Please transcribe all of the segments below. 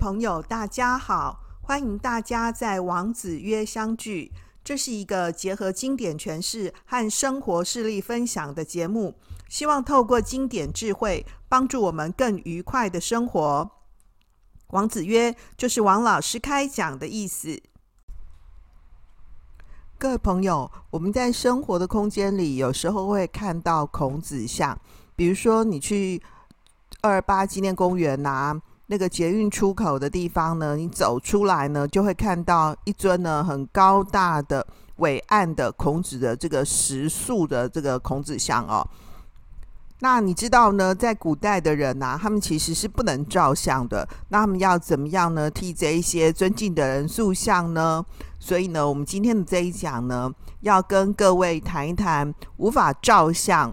朋友，大家好！欢迎大家在王子曰相聚。这是一个结合经典诠释和生活事例分享的节目，希望透过经典智慧，帮助我们更愉快的生活。王子曰就是王老师开讲的意思。各位朋友，我们在生活的空间里，有时候会看到孔子像，比如说你去二二八纪念公园呐、啊。那个捷运出口的地方呢，你走出来呢，就会看到一尊呢很高大的伟岸的孔子的这个石塑的这个孔子像哦。那你知道呢，在古代的人呐、啊，他们其实是不能照相的。那他们要怎么样呢？替这一些尊敬的人塑像呢？所以呢，我们今天的这一讲呢，要跟各位谈一谈无法照相，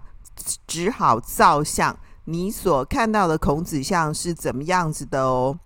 只好造像。你所看到的孔子像是怎么样子的哦？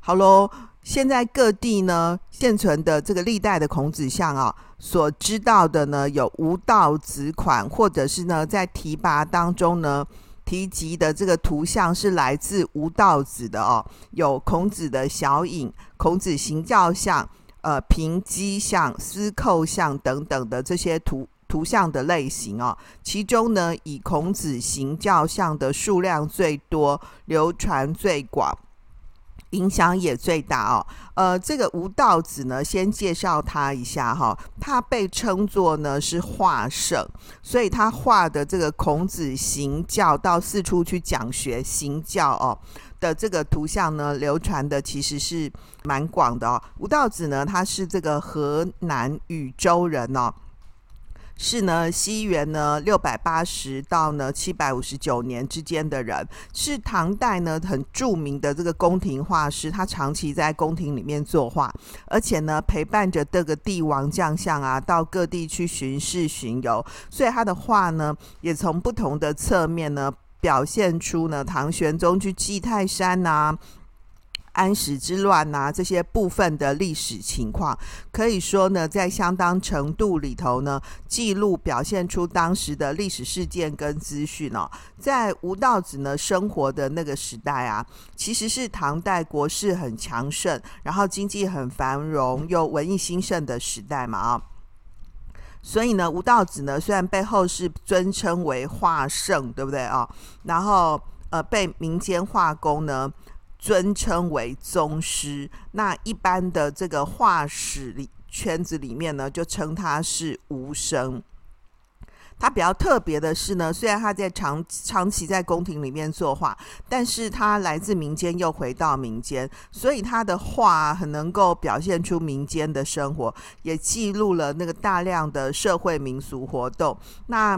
好喽，现在各地呢现存的这个历代的孔子像啊，所知道的呢有吴道子款，或者是呢在提拔当中呢提及的这个图像是来自吴道子的哦，有孔子的小影、孔子行教像、呃平基像、司寇像等等的这些图。图像的类型哦，其中呢，以孔子行教像的数量最多，流传最广，影响也最大哦。呃，这个吴道子呢，先介绍他一下哈、他被称作呢是画圣，所以他画的这个孔子行教到四处去讲学行教哦的这个图像呢，流传的其实是蛮广的哦。吴道子呢，他是这个河南禹州人哦。是呢，西元呢六百八十到呢七百五十九年之间的人，是唐代呢很著名的这个宫廷画师，他长期在宫廷里面作画，而且呢陪伴着这个帝王将相啊，到各地去巡视巡游，所以他的画呢也从不同的侧面呢表现出呢唐玄宗去祭泰山呐、啊。安史之乱、啊，这些部分的历史情况，可以说呢，在相当程度里头呢，记录表现出当时的历史事件跟资讯哦。在吴道子呢生活的那个时代啊，其实是唐代国势很强盛，然后经济很繁荣又文艺兴盛的时代嘛啊。所以呢，吴道子呢虽然被后世尊称为画圣，对不对啊？然后呃，被民间画工呢。尊称为宗师，那一般的这个画史里圈子里面呢，就称他是吴生。他比较特别的是呢，虽然他在长长期在宫廷里面作画，但是他来自民间又回到民间，所以他的画很能够表现出民间的生活，也记录了那个大量的社会民俗活动。那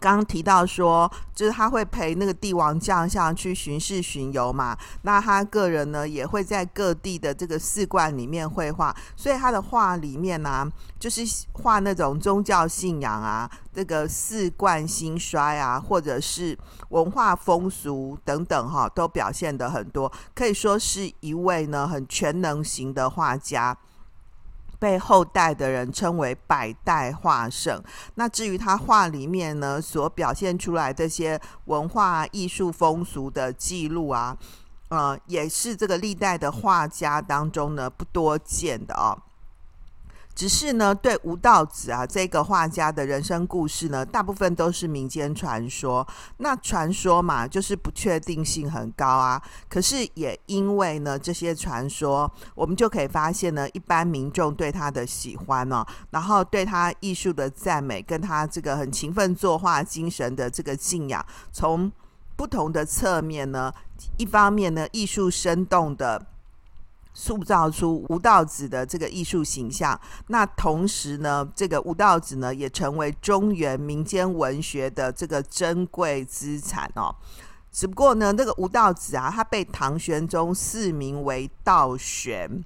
刚刚提到说，就是他会陪那个帝王将相去巡视巡游嘛。那他个人呢，也会在各地的这个寺观里面绘画。所以他的画里面呢、就是画那种宗教信仰啊，这个寺观兴衰啊，或者是文化风俗等等哈，都表现得很多。可以说是一位呢很全能型的画家。被后代的人称为百代画圣。那至于他画里面呢，所表现出来这些文化艺术风俗的记录啊，呃，也是这个历代的画家当中呢不多见的哦。只是呢，对吴道子啊这个画家的人生故事呢，大部分都是民间传说。那传说嘛，就是不确定性很高啊。可是也因为呢这些传说，我们就可以发现呢，一般民众对他的喜欢哦，然后对他艺术的赞美，跟他这个很勤奋作画精神的这个敬仰，从不同的侧面呢，一方面呢，艺术生动的。塑造出吴道子的这个艺术形象，那同时呢，这个吴道子呢也成为中原民间文学的这个珍贵资产哦。只不过呢，那个吴道子啊，他被唐玄宗赐名为道玄，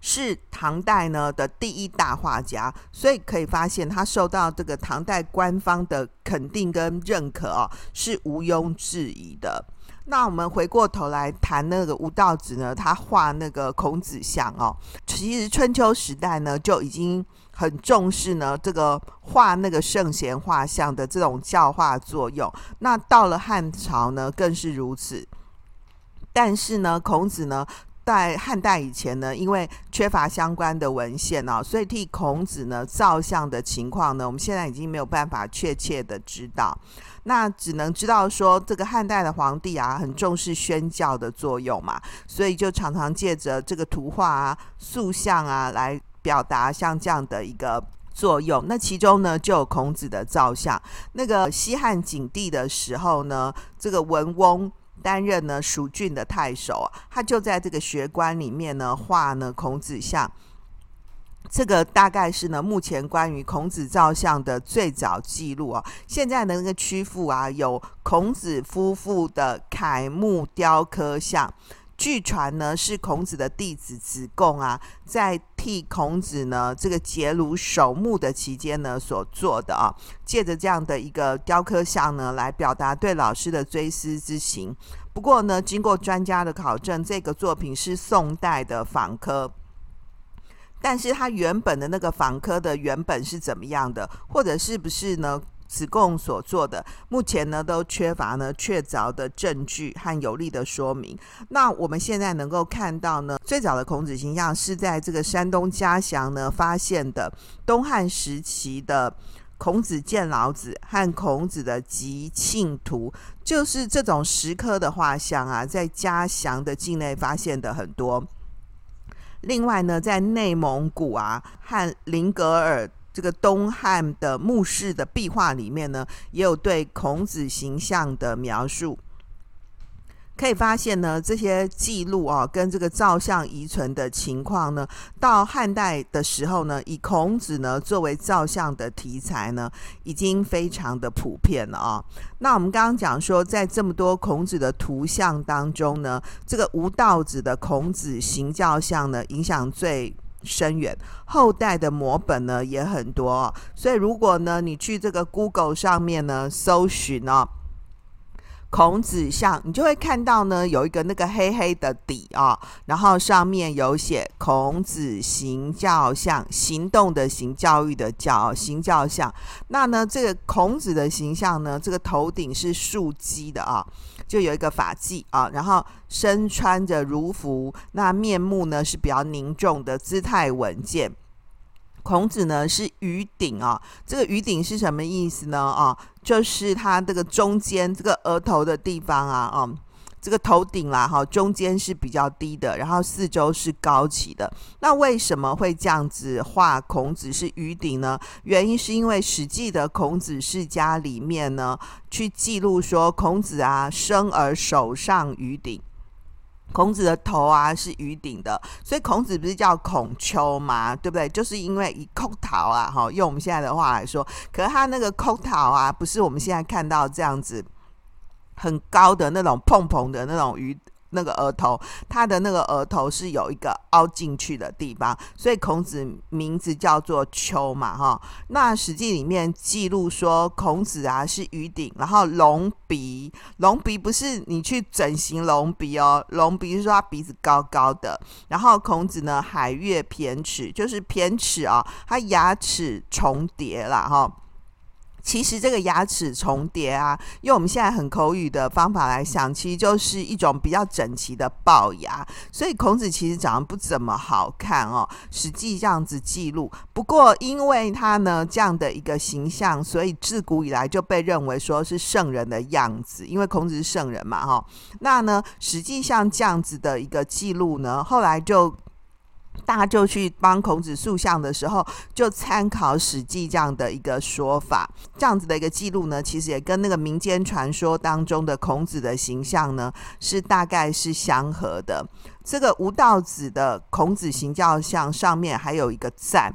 是唐代呢的第一大画家，所以可以发现他受到这个唐代官方的肯定跟认可哦，是毋庸置疑的。那我们回过头来谈那个吴道子呢，他画那个孔子像哦，其实春秋时代呢就已经很重视呢这个画那个圣贤画像的这种教化作用。那到了汉朝呢更是如此。但是呢，孔子呢，在汉代以前呢，因为缺乏相关的文献哦，所以替孔子呢造像的情况呢，我们现在已经没有办法确切的知道。那只能知道说，这个汉代的皇帝啊，很重视宣教的作用嘛，所以就常常借着这个图画啊、塑像啊来表达像这样的一个作用。那其中呢，就有孔子的造像。那个西汉景帝的时候呢，这个文翁。担任呢蜀郡的太守，他就在这个学官里面呢画呢孔子像。这个大概是呢目前关于孔子造像的最早记录啊。现在的那个曲阜啊，有孔子夫妇的楷木雕刻像。据传呢，是孔子的弟子子贡啊，在替孔子呢这个结庐守墓的期间呢所做的啊，借着这样的一个雕刻像呢，来表达对老师的追思之情。不过呢，经过专家的考证，这个作品是宋代的仿刻，但是它原本的那个仿刻的原本是怎么样的，或者是不是呢？子贡所做的，目前呢都缺乏呢确凿的证据和有力的说明。那我们现在能够看到呢，最早的孔子形象是在这个山东嘉祥呢发现的东汉时期的孔子见老子和孔子的吉庆图，就是这种石刻的画像啊，在嘉祥的境内发现的很多。另外呢，在内蒙古啊和林格尔。这个东汉的墓室的壁画里面呢，也有对孔子形象的描述。可以发现呢，这些记录啊，跟这个造像遗存的情况呢，到汉代的时候呢，以孔子呢作为造像的题材呢，已经非常的普遍了啊。那我们刚刚讲说，在这么多孔子的图像当中呢，这个吴道子的孔子形教像呢，影响最深远，后代的摹本呢也很多，所以如果呢你去这个 Google 上面呢搜寻哦，孔子像，你就会看到呢有一个那个黑黑的底啊，然后上面有写孔子行教像，行动的行，教育的教，行教像。那呢这个孔子的形象呢，这个头顶是竖鸡的啊。就有一个发髻啊，然后身穿着儒服，那面目呢是比较凝重的，姿态稳健。孔子呢是鱼顶啊，这个鱼顶是什么意思呢？啊，就是他这个中间这个额头的地方啊，嗯。这个头顶啦，哈，中间是比较低的，然后四周是高起的。那为什么会这样子画孔子是鱼顶呢？原因是因为《史记》的孔子世家里面呢，去记录说孔子啊生而手上鱼顶，孔子的头啊是鱼顶的，所以孔子不是叫孔丘吗？对不对？就是因为以叩头啊，哈，用我们现在的话来说，可是他那个叩头啊，不是我们现在看到这样子。很高的那种蓬蓬的那种鱼，那个额头，他的那个额头是有一个凹进去的地方，所以孔子名字叫做丘嘛，哈。那《史记》里面记录说，孔子啊是鱼顶，然后隆鼻，隆鼻不是你去整形隆鼻哦，隆鼻是说他鼻子高高的。然后孔子呢，海月偏齿，就是偏齿啊，他牙齿重叠了哈。其实这个牙齿重叠啊，用我们现在很口语的方法来想，其实就是一种比较整齐的龅牙。所以孔子其实长得不怎么好看哦，实际这样子记录。不过因为他呢这样的一个形象，所以自古以来就被认为说是圣人的样子，因为孔子是圣人嘛哈。那呢，实际上这样子的一个记录呢，后来就。大家就去帮孔子塑像的时候，就参考《史记》这样的一个说法，这样子的一个记录呢，其实也跟那个民间传说当中的孔子的形象呢，是大概是相合的。这个吴道子的孔子形教像上面还有一个赞，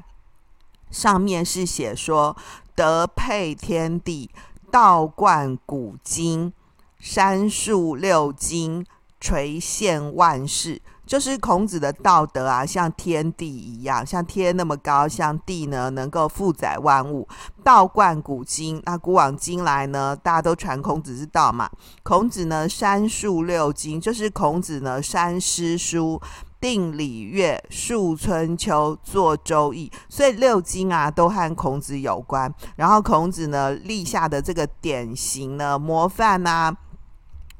上面是写说：“德配天地，道贯古今，三树六经，垂宪万世。”就是孔子的道德啊，像天地一样，像天那么高，像地呢能够负载万物。道贯古今，那古往今来呢，大家都传孔子之道嘛。孔子呢，三述六经，就是孔子呢，三诗书，定礼乐，述春秋，作周易，所以六经啊都和孔子有关。然后孔子呢立下的这个典型呢模范啊，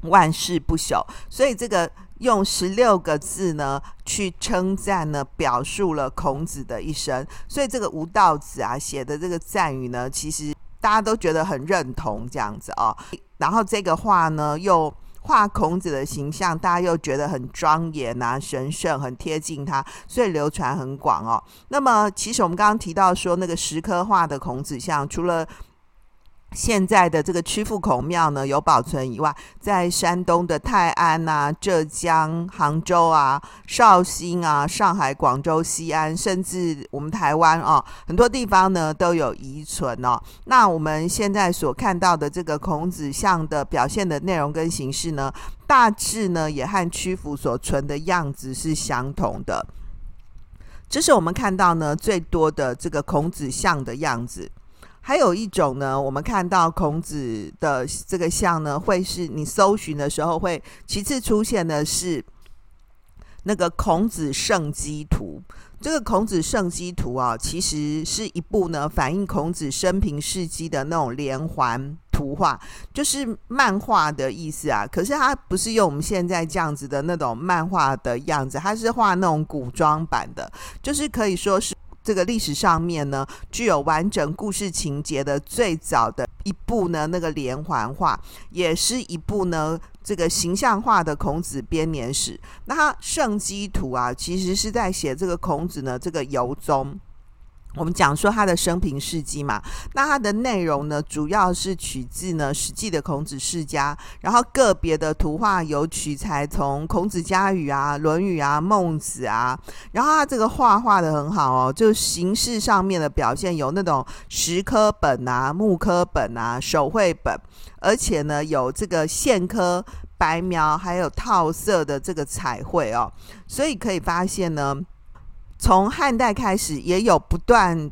万世不朽。所以这个。用十六个字呢去称赞呢，表述了孔子的一生。所以这个吴道子啊写的这个赞语呢，其实大家都觉得很认同这样子哦。然后这个话呢又。画孔子的形象，大家又觉得很庄严啊、神圣，很贴近他，所以流传很广哦。那么，其实我们刚刚提到说，那个石刻画的孔子像，除了现在的这个曲阜孔庙呢有保存以外，在山东的泰安啊、浙江杭州啊、绍兴啊、上海、广州、西安，甚至我们台湾啊，很多地方呢都有遗存哦。那我们现在所看到的这个孔子像的表现的内容跟形式呢，大致呢也和曲阜所存的样子是相同的。这是我们看到呢最多的这个孔子像的样子。还有一种呢，我们看到孔子的这个像呢，会是你搜寻的时候会其次出现的是那个孔子圣迹图。这个孔子圣迹图啊，其实是一部呢反映孔子生平事迹的那种连环图画，就是漫画的意思啊。可是它不是用我们现在这样子的那种漫画的样子，它是画那种古装版的，就是可以说是。这个历史上面呢，具有完整故事情节的最早的一部呢，那个连环画，也是一部呢，这个形象化的孔子编年史。那他圣基图啊，其实是在写这个孔子呢，这个游踪。我们讲说他的生平事迹嘛，那他的内容呢，主要是取自呢《史记》的孔子世家，然后个别的图画有取材从孔子家语啊、《论语》啊、《孟子》啊，然后他这个画画的很好哦，就形式上面的表现有那种石刻本啊、木刻本啊、手绘本，而且呢有这个线刻、白描，还有套色的这个彩绘哦，所以可以发现呢。从汉代开始，也有不断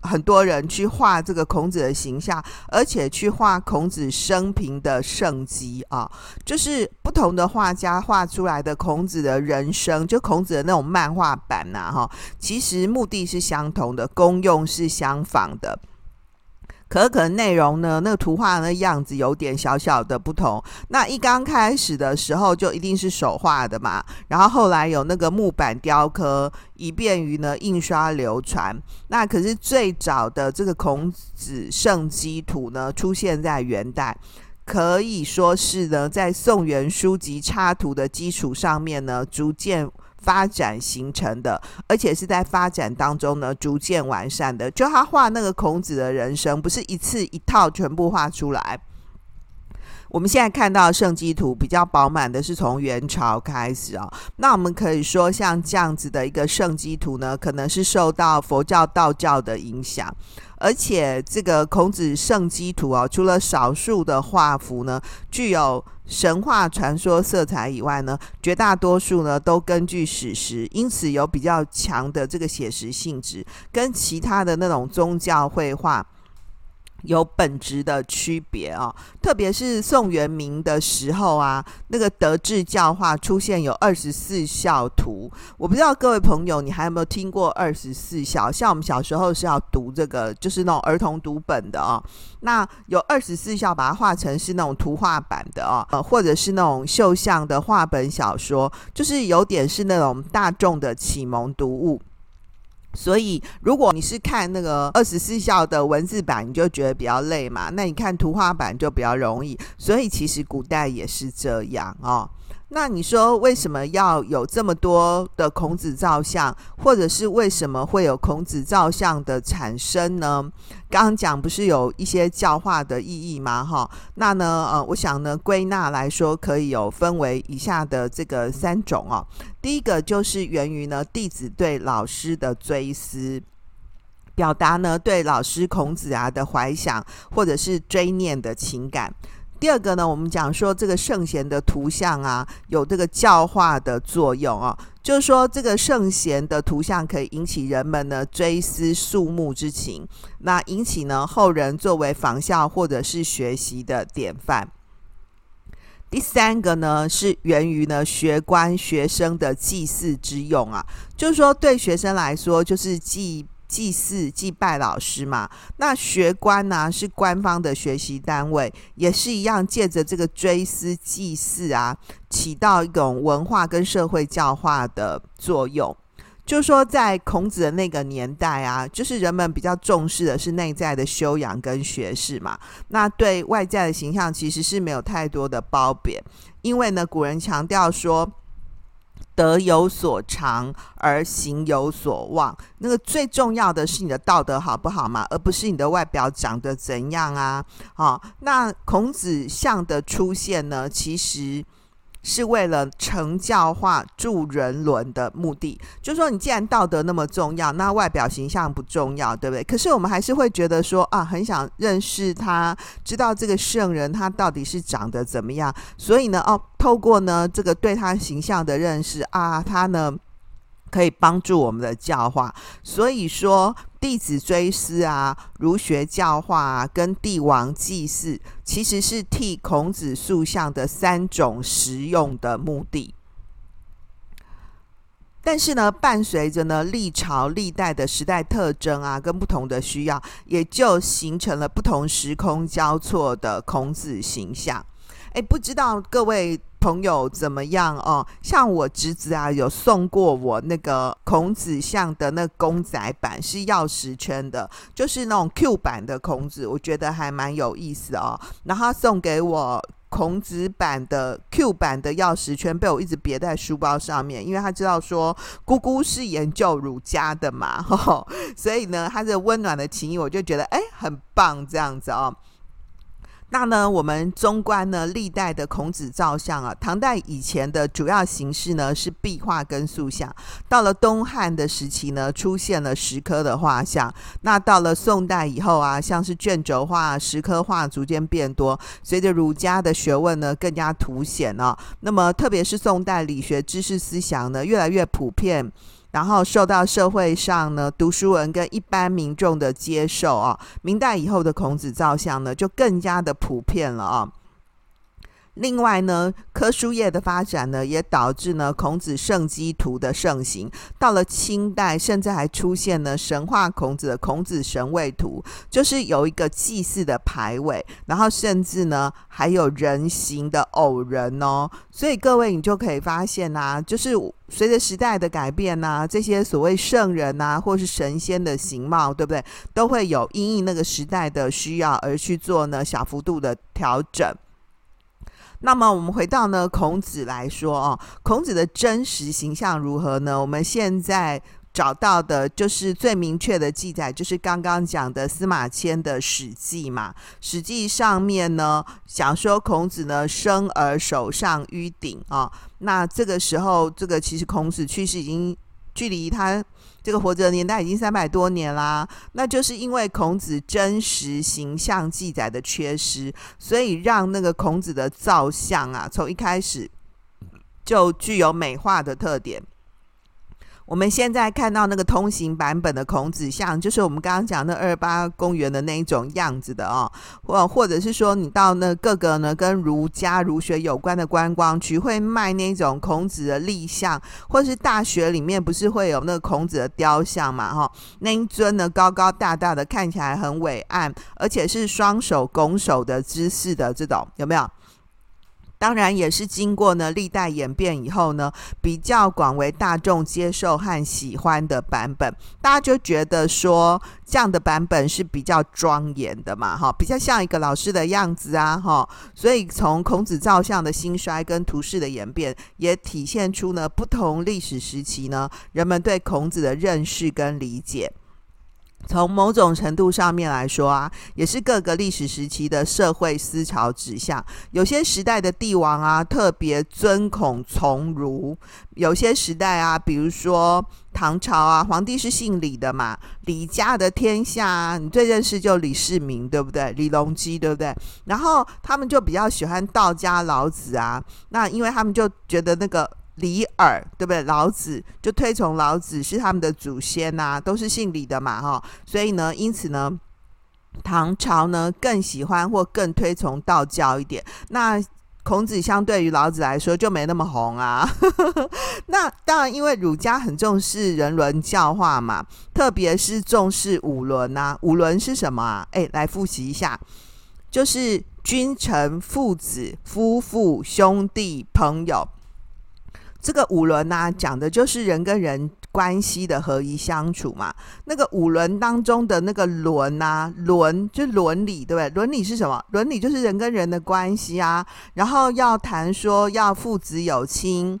很多人去画这个孔子的形象，而且去画孔子生平的圣迹啊，就是不同的画家画出来的孔子的人生，就孔子的那种漫画版呐，哈，其实目的是相同的，功用是相仿的。可可能内容呢，那个图画的样子有点小小的不同。那一刚开始的时候就一定是手画的嘛，然后后来有那个木板雕刻，以便于呢印刷流传。那可是最早的这个孔子圣迹图呢，出现在元代，可以说是呢在宋元书籍插图的基础上面呢，逐渐。发展形成的，而且是在发展当中呢，逐渐完善的。就他画那个孔子的人生，不是一次一套全部画出来。我们现在看到圣迹图比较饱满的是从元朝开始啊、那我们可以说，像这样子的一个圣迹图呢，可能是受到佛教、道教的影响。而且这个孔子圣迹图啊，除了少数的画幅呢，具有神话传说色彩以外呢，绝大多数呢都根据史实，因此有比较强的这个写实性质，跟其他的那种宗教绘画。有本质的区别啊，特别是宋元明的时候啊，那个德智教化出现有二十四孝图。我不知道各位朋友，你还有没有听过二十四孝？像我们小时候是要读这个，就是那种儿童读本的啊。那有二十四孝，把它画成是那种图画版的哦，呃，或者是那种绣像的画本小说，就是有点是那种大众的启蒙读物。所以，如果你是看那个二十四孝的文字版，你就觉得比较累嘛。那你看图画版就比较容易。所以，其实古代也是这样哦。那你说为什么要有这么多的孔子造像，或者是为什么会有孔子造像的产生呢？刚刚讲不是有一些教化的意义吗？哈，那呢，呃，我想呢，归纳来说，可以有分为以下的这个三种哦。第一个就是源于呢弟子对老师的追思，表达呢对老师孔子啊的怀想或者是追念的情感。第二个呢，我们讲说这个圣贤的图像啊，有这个教化的作用啊，就是说这个圣贤的图像可以引起人们呢追思肃穆之情，那引起呢后人作为仿效或者是学习的典范。第三个呢是源于呢学官学生的祭祀之用啊，就是说对学生来说就是祭。祭祀祭拜老师嘛。那学官呢、是官方的学习单位，也是一样，借着这个追思祭祀啊，起到一种文化跟社会教化的作用。就说在孔子的那个年代啊，就是人们比较重视的是内在的修养跟学识嘛。那对外在的形象其实是没有太多的褒贬，因为呢，古人强调说，德有所长而行有所望。那个最重要的是你的道德好不好嘛，而不是你的外表长得怎样啊。好，那孔子像的出现呢，其实。是为了成教化、助人伦的目的，就是说，你既然道德那么重要，那外表形象不重要，对不对？可是我们还是会觉得说啊，很想认识他，知道这个圣人他到底是长得怎么样。所以呢，哦，透过呢这个对他形象的认识啊，他呢。可以帮助我们的教化，所以说弟子追思啊，儒学教化啊，跟帝王祭祀，其实是替孔子塑像的三种实用的目的。但是呢，伴随着呢历朝历代的时代特征啊，跟不同的需要，也就形成了不同时空交错的孔子形象。哎，不知道各位。朋友怎么样哦？像我侄子啊，有送过我那个孔子像的那公仔版，是钥匙圈的，就是那种 Q 版的孔子，我觉得还蛮有意思哦。然后他送给我孔子版的 Q 版的钥匙圈，被我一直别在书包上面，因为他知道说姑姑是研究儒家的嘛，呵呵，所以呢，他的温暖的情谊，我就觉得哎，很棒这样子哦。那呢，我们纵观呢历代的孔子造像啊，唐代以前的主要形式呢是壁画跟塑像，到了东汉的时期呢，出现了石刻的画像。那到了宋代以后啊，像是卷轴画、石刻画逐渐变多，随着儒家的学问呢更加凸显了。那么特别是宋代理学知识思想呢越来越普遍。然后受到社会上呢读书人跟一般民众的接受啊，明代以后的孔子造像呢就更加的普遍了啊。另外呢，科书业的发展呢，也导致呢孔子圣迹图的盛行。到了清代，甚至还出现了神话孔子的孔子神位图，就是有一个祭祀的牌位，然后甚至呢还有人形的偶人哦。所以各位，你就可以发现呐、啊，就是随着时代的改变呐、啊，这些所谓圣人呐、啊，或是神仙的形貌，对不对？都会有因应那个时代的需要而去做呢小幅度的调整。那么我们回到呢孔子来说哦，孔子的真实形象如何呢？我们现在找到的就是最明确的记载，就是刚刚讲的司马迁的《史记》嘛，《史记》上面呢讲说孔子呢生而首上于鼎啊，那这个时候这个其实孔子去世已经距离他。这个活着的年代已经三百多年啦，那就是因为孔子真实形象记载的缺失，所以让那个孔子的造像啊，从一开始就具有美化的特点。我们现在看到那个通行版本的孔子像，就是我们刚刚讲那二八公园的那一种样子的哦，或或者是说你到那各个呢跟儒家儒学有关的观光区，会卖那种孔子的立像，或是大学里面不是会有那个孔子的雕像嘛？哈，那一尊呢高高大大的，看起来很伟岸，而且是双手拱手的姿势的这种，有没有？当然也是经过呢历代演变以后呢，比较广为大众接受和喜欢的版本，大家就觉得说这样的版本是比较庄严的嘛，哈，比较像一个老师的样子啊，哈，所以从孔子造像的兴衰跟图式的演变，也体现出呢不同历史时期呢人们对孔子的认识跟理解。从某种程度上面来说啊，也是各个历史时期的社会思潮指向。有些时代的帝王啊，特别尊孔从儒；有些时代啊，比如说唐朝啊，皇帝是姓李的嘛，李家的天下啊，你最认识就李世民，对不对？李隆基，对不对？然后他们就比较喜欢道家老子啊，那因为他们就觉得那个。李耳，对不对？老子就推崇老子是他们的祖先呐、都是姓李的嘛，哈。所以呢，因此呢，唐朝呢更喜欢或更推崇道教一点。那孔子相对于老子来说就没那么红啊。那当然，因为儒家很重视人伦教化嘛，特别是重视五伦啊。五伦是什么啊？哎，来复习一下，就是君臣、父子、夫妇、兄弟、朋友。这个五伦呢、啊，讲的就是人跟人关系的合一相处嘛。那个五伦当中的那个伦啊，伦就伦理，对不对？伦理是什么？伦理就是人跟人的关系啊。然后要谈说要父子有亲，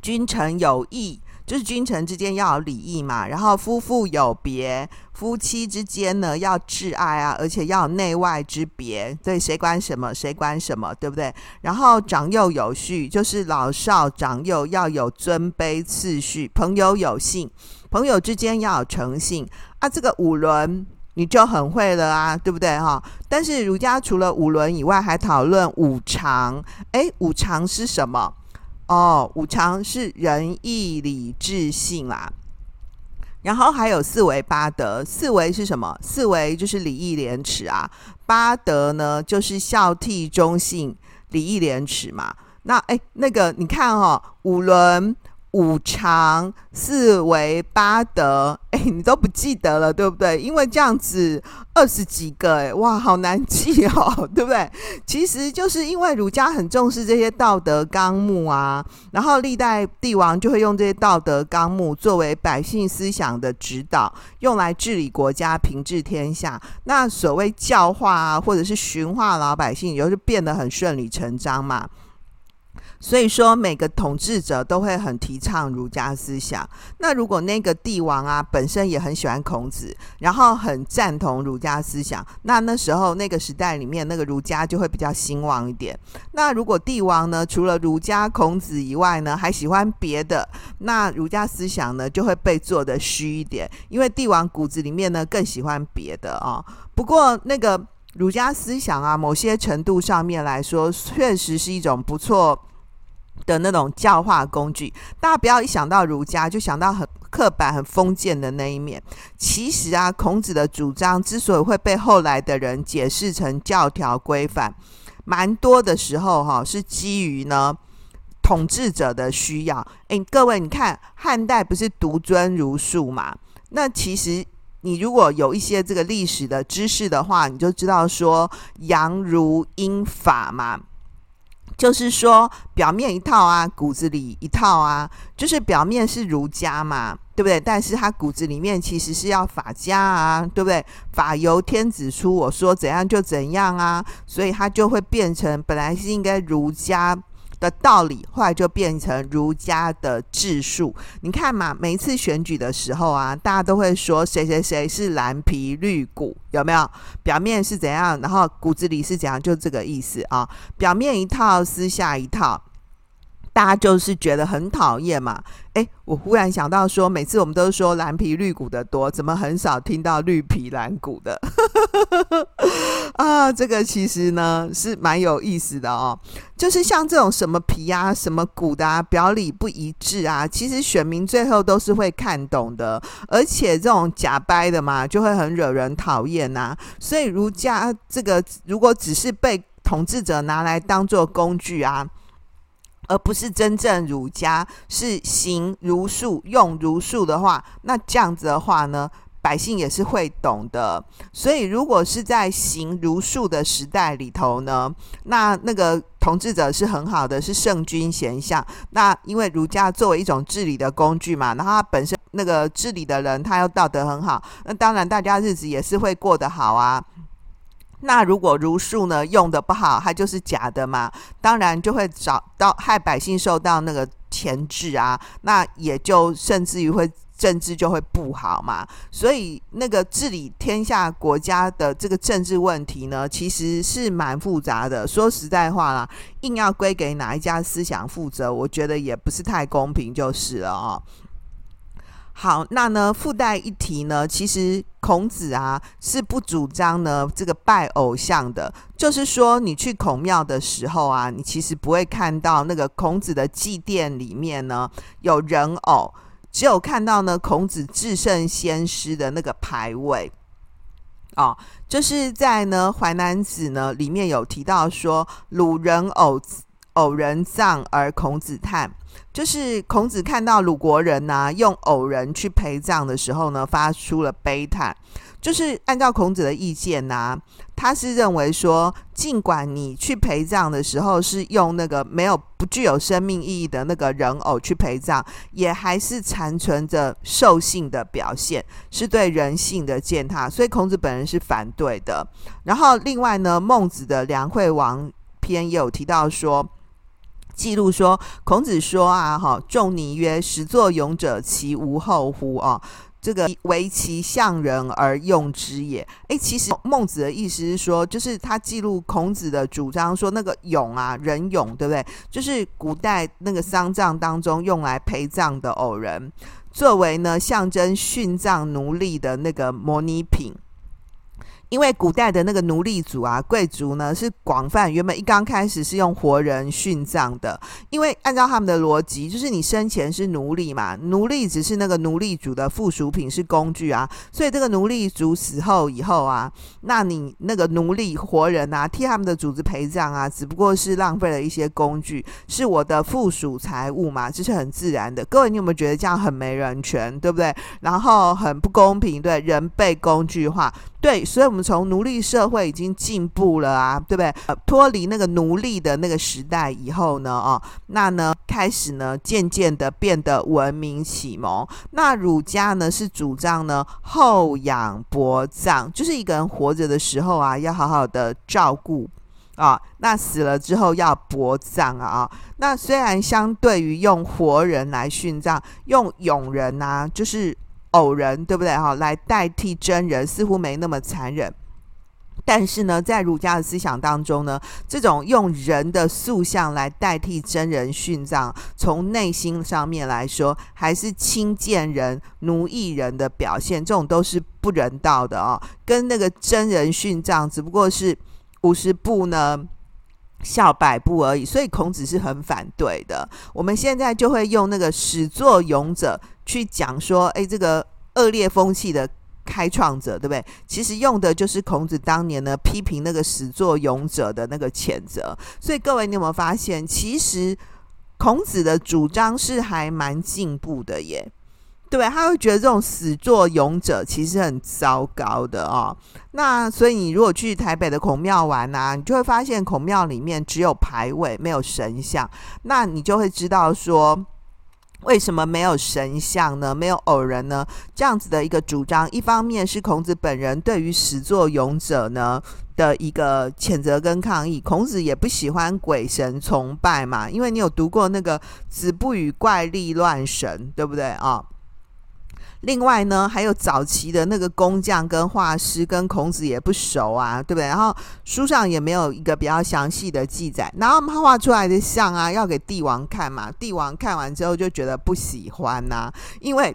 君臣有义。就是君臣之间要有礼义嘛，然后夫妇有别，夫妻之间呢要挚爱啊，而且要有内外之别，对，谁管什么，谁管什么，对不对？然后长幼有序，就是老少长幼要有尊卑次序，朋友有信，朋友之间要有诚信啊。这个五伦你就很会了啊，对不对哈？但是儒家除了五伦以外，还讨论五常。诶，五常是什么？哦，五常是仁义礼智信啦，然后还有四维八德。四维是什么？四维就是礼义廉耻啊。八德呢，就是孝悌忠信礼义廉耻嘛。那哎，那个你看哈、哦，五伦。五常、四维、八德，哎，你都不记得了，对不对？因为这样子二十几个，哎，哇，好难记哦，对不对？其实就是因为儒家很重视这些道德纲目啊，然后历代帝王就会用这些道德纲目作为百姓思想的指导，用来治理国家、平治天下。那所谓教化啊，或者是驯化老百姓，也就是变得很顺理成章嘛。所以说，每个统治者都会很提倡儒家思想。那如果那个帝王啊本身也很喜欢孔子，然后很赞同儒家思想，那那时候那个时代里面那个儒家就会比较兴旺一点。那如果帝王呢，除了儒家、孔子以外呢，还喜欢别的，那儒家思想呢就会被做得虚一点，因为帝王骨子里面呢更喜欢别的啊。不过那个儒家思想啊，某些程度上面来说，确实是一种不错。的那种教化工具，大家不要一想到儒家就想到很刻板、很封建的那一面。其实啊，孔子的主张之所以会被后来的人解释成教条规范，蛮多的时候哈是基于呢统治者的需要。诶，各位，你看汉代不是独尊儒术嘛？那其实你如果有一些这个历史的知识的话，你就知道说阳儒阴法嘛。就是说，表面一套啊，骨子里一套啊，就是表面是儒家嘛，对不对？但是他骨子里面其实是要法家啊，对不对？法由天子出，我说怎样就怎样啊，所以他就会变成本来是应该儒家的道理，后来就变成儒家的治术。你看嘛，每一次选举的时候啊，大家都会说谁谁谁是蓝皮绿骨，有没有？表面是怎样，然后骨子里是怎样，就这个意思啊。表面一套，私下一套。大家就是觉得很讨厌嘛？诶，我忽然想到说，每次我们都说蓝皮绿骨的多，怎么很少听到绿皮蓝骨的？啊，这个其实呢是蛮有意思的哦。就是像这种什么皮啊、什么骨的啊，表里不一致啊，其实选民最后都是会看懂的。而且这种假掰的嘛，就会很惹人讨厌呐。所以儒家这个如果只是被统治者拿来当做工具啊。而不是真正儒家是行儒术、用儒术的话，那这样子的话呢，百姓也是会懂的。所以，如果是在行儒术的时代里头呢，那那个统治者是很好的，是圣君贤相。那因为儒家作为一种治理的工具嘛，然后他本身那个治理的人他又道德很好，那当然大家日子也是会过得好啊。那如果儒术呢用的不好，它就是假的嘛，当然就会找到害百姓受到那个钳制啊，那也就甚至于会政治就会不好嘛。所以那个治理天下国家的这个政治问题呢，其实是蛮复杂的。说实在话啦，硬要归给哪一家思想负责，我觉得也不是太公平，就是了哦。好，那呢附带一提呢，其实孔子啊是不主张呢这个拜偶像的，就是说你去孔庙的时候啊，你其实不会看到那个孔子的祭奠里面呢有人偶，只有看到呢孔子至圣先师的那个牌位。哦，就是在呢《淮南子》呢里面有提到说，鲁人偶偶人葬而孔子叹，就是孔子看到鲁国人呐、用偶人去陪葬的时候呢，发出了悲叹。就是按照孔子的意见呐、他是认为说，尽管你去陪葬的时候是用那个没有不具有生命意义的那个人偶去陪葬，也还是残存着兽性的表现，是对人性的践踏，所以孔子本人是反对的。然后另外呢，孟子的《梁惠王篇》也有提到说，记录说孔子说啊，哈，仲尼曰：“始作俑者，其无后乎？”哦。这个为其象人而用之也。诶，其实孟子的意思是说，就是他记录孔子的主张，说那个俑啊，人俑，对不对？就是古代那个丧葬当中用来陪葬的偶人，作为呢象征殉葬奴隶的那个模拟品。因为古代的那个奴隶主啊，贵族呢是广泛，原本一刚开始是用活人殉葬的。因为按照他们的逻辑，就是你生前是奴隶嘛，奴隶只是那个奴隶主的附属品，是工具啊。所以这个奴隶主死后以后啊，那你那个奴隶活人啊，替他们的主子陪葬啊，只不过是浪费了一些工具，是我的附属财物嘛，这是很自然的。各位，你有没有觉得这样很没人权，对不对？然后很不公平，对，人被工具化。对，所以我们从奴隶社会已经进步了啊，对不对？呃，脱离那个奴隶的那个时代以后呢，哦，那呢开始呢，渐渐的变得文明启蒙。那儒家呢是主张呢厚养薄葬，就是一个人活着的时候啊，要好好的照顾啊，那死了之后要薄葬啊。那虽然相对于用活人来殉葬，用俑人啊，就是。偶人对不对哈？来代替真人似乎没那么残忍，但是呢，在儒家的思想当中呢，这种用人的塑像来代替真人殉葬，从内心上面来说，还是轻贱人、奴役人的表现，这种都是不人道的哦。跟那个真人殉葬，只不过是五十步呢笑百步而已，所以孔子是很反对的。我们现在就会用那个始作俑者。去讲说，哎，这个恶劣风气的开创者，对不对？其实用的就是孔子当年呢批评那个始作俑者的那个谴责。所以各位，你有没有发现，其实孔子的主张是还蛮进步的耶？对？他会觉得这种始作俑者其实很糟糕的哦。那所以你如果去台北的孔庙玩啊，你就会发现孔庙里面只有牌位，没有神像。那你就会知道说。为什么没有神像呢？没有偶人呢？这样子的一个主张，一方面是孔子本人对于始作俑者呢的一个谴责跟抗议。孔子也不喜欢鬼神崇拜嘛，因为你有读过那个“子不语怪力乱神”，对不对啊？另外呢，还有早期的那个工匠跟画师跟孔子也不熟啊，对不对？然后书上也没有一个比较详细的记载，然后他画出来的像啊，要给帝王看嘛，帝王看完之后就觉得不喜欢呐、因为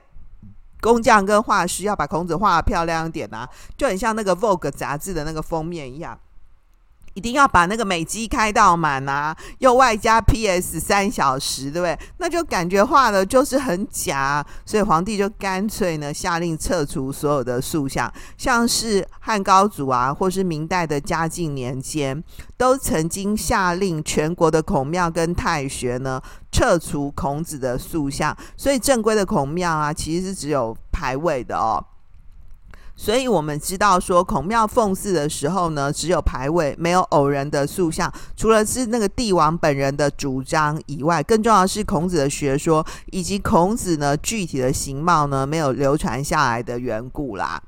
工匠跟画师要把孔子画得漂亮一点呐、就很像那个 Vogue 杂志的那个封面一样。一定要把那个美肌开到满啊，又外加 PS 三小时，对不对？那就感觉画的就是很假，所以皇帝就干脆呢下令撤除所有的塑像，像是汉高祖啊，或是明代的嘉靖年间，都曾经下令全国的孔庙跟太学呢撤除孔子的塑像，所以正规的孔庙啊，其实是只有牌位的哦。所以我们知道说，孔庙奉祀的时候呢，只有牌位，没有偶人的塑像。除了是那个帝王本人的主张以外，更重要的是孔子的学说以及孔子呢具体的形貌呢，没有流传下来的缘故啦。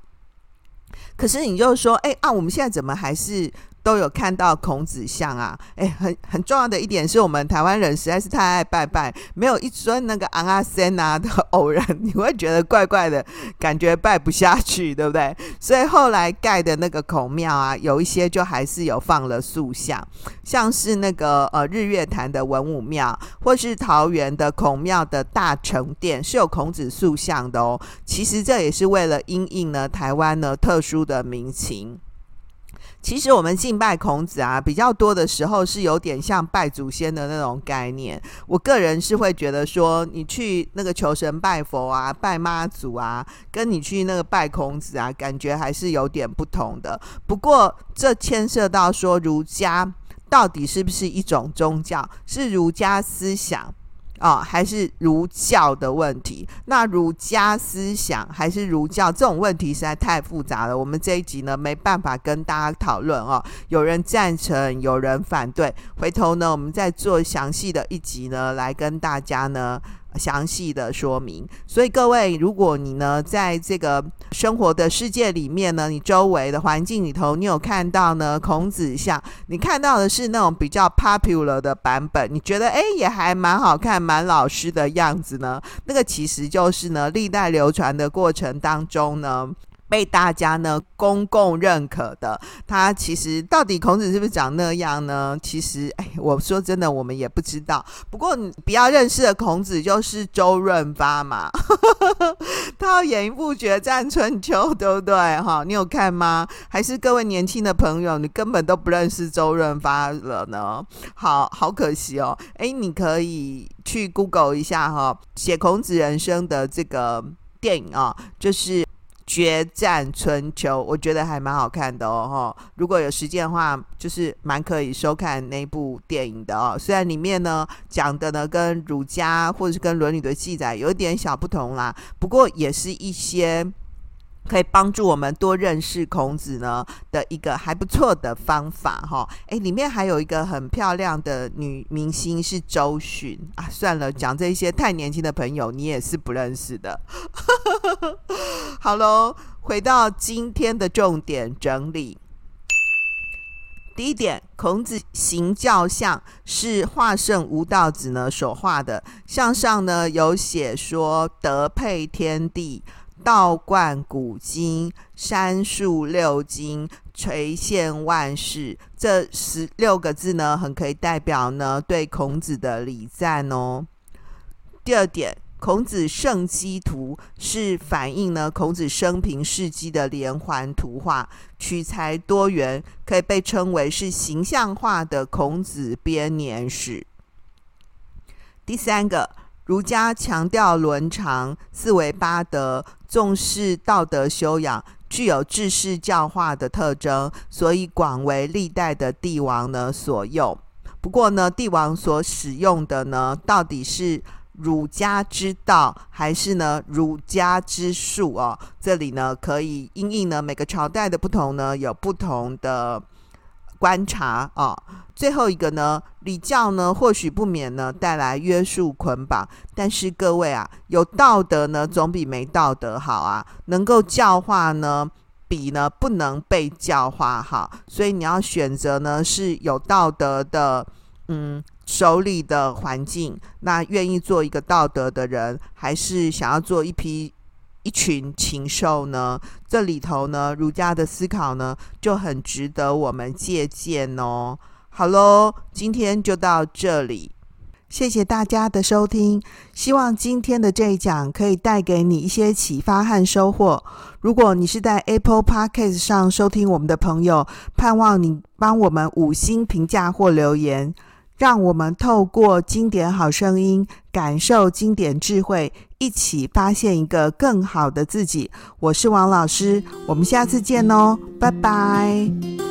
可是你就说，哎啊，我们现在怎么还是？都有看到孔子像啊，哎，很很重要的一点是我们台湾人实在是太爱拜拜，没有一尊那个昂阿森啊的偶人，你会觉得怪怪的，感觉拜不下去，对不对？所以后来盖的那个孔庙啊，有一些就还是有放了塑像，像是那个呃日月潭的文武庙，或是桃园的孔庙的大成殿是有孔子塑像的哦。其实这也是为了因应呢台湾呢特殊的民情。其实我们敬拜孔子啊，比较多的时候是有点像拜祖先的那种概念。我个人是会觉得说，你去那个求神拜佛啊，拜妈祖啊，跟你去那个拜孔子啊，感觉还是有点不同的。不过这牵涉到说，儒家到底是不是一种宗教？是儒家思想？哦，还是儒教的问题？那儒家思想还是儒教这种问题实在太复杂了。我们这一集呢，没办法跟大家讨论哦。有人赞成，有人反对。回头呢，我们再做详细的一集呢，来跟大家呢。详细的说明，所以各位，如果你呢，在这个生活的世界里面呢，你周围的环境里头，你有看到呢孔子像，你看到的是那种比较 popular 的版本，你觉得诶也还蛮好看，蛮老师的样子呢，那个其实就是呢历代流传的过程当中呢。被大家呢公共认可的，他其实到底孔子是不是长那样呢？其实，哎，我说真的，我们也不知道。不过你比较认识的孔子就是周润发嘛，他要演一部《决战春秋》，对不对？哈，你有看吗？还是各位年轻的朋友，你根本都不认识周润发了呢？好好可惜哦。哎，你可以去 Google 一下哈，写孔子人生的这个电影啊，就是。决战春秋，我觉得还蛮好看的哦，如果有时间的话，就是蛮可以收看那部电影的哦。虽然里面呢讲的呢跟儒家或者是跟伦理的记载有一点小不同啦，不过也是一些。可以帮助我们多认识孔子呢的一个还不错的方法哈。诶，里面还有一个很漂亮的女明星是周迅啊。算了，讲这些太年轻的朋友你也是不认识的。好喽，回到今天的重点整理。第一点，孔子行教像是画圣吴道子呢所画的，像上呢有写说德配天地。道贯古今，三述六经，垂宪万世，这十六个字呢，很可以代表呢对孔子的礼赞哦。第二点，孔子圣迹图是反映呢孔子生平事迹的连环图画，取材多元，可以被称为是形象化的孔子编年史。第三个。儒家强调伦常，四维八德，重视道德修养，具有治世教化的特征，所以广为历代的帝王呢所用。不过呢，帝王所使用的呢，到底是儒家之道，还是呢儒家之术哦？这里呢，可以因应呢每个朝代的不同呢，有不同的。观察啊、最后一个呢，礼教呢或许不免呢带来约束捆绑，但是各位啊，有道德呢总比没道德好啊，能够教化呢比呢不能被教化好，所以你要选择呢是有道德的，嗯，手里的环境，那愿意做一个道德的人，还是想要做一批？一群禽兽呢？这里头呢，儒家的思考呢，就很值得我们借鉴哦。好喽，今天就到这里，谢谢大家的收听。希望今天的这一讲可以带给你一些启发和收获。如果你是在 Apple Podcast 上收听我们的朋友，盼望你帮我们五星评价或留言。让我们透过经典好声音，感受经典智慧，一起发现一个更好的自己。我是王老师，我们下次见哦，拜拜。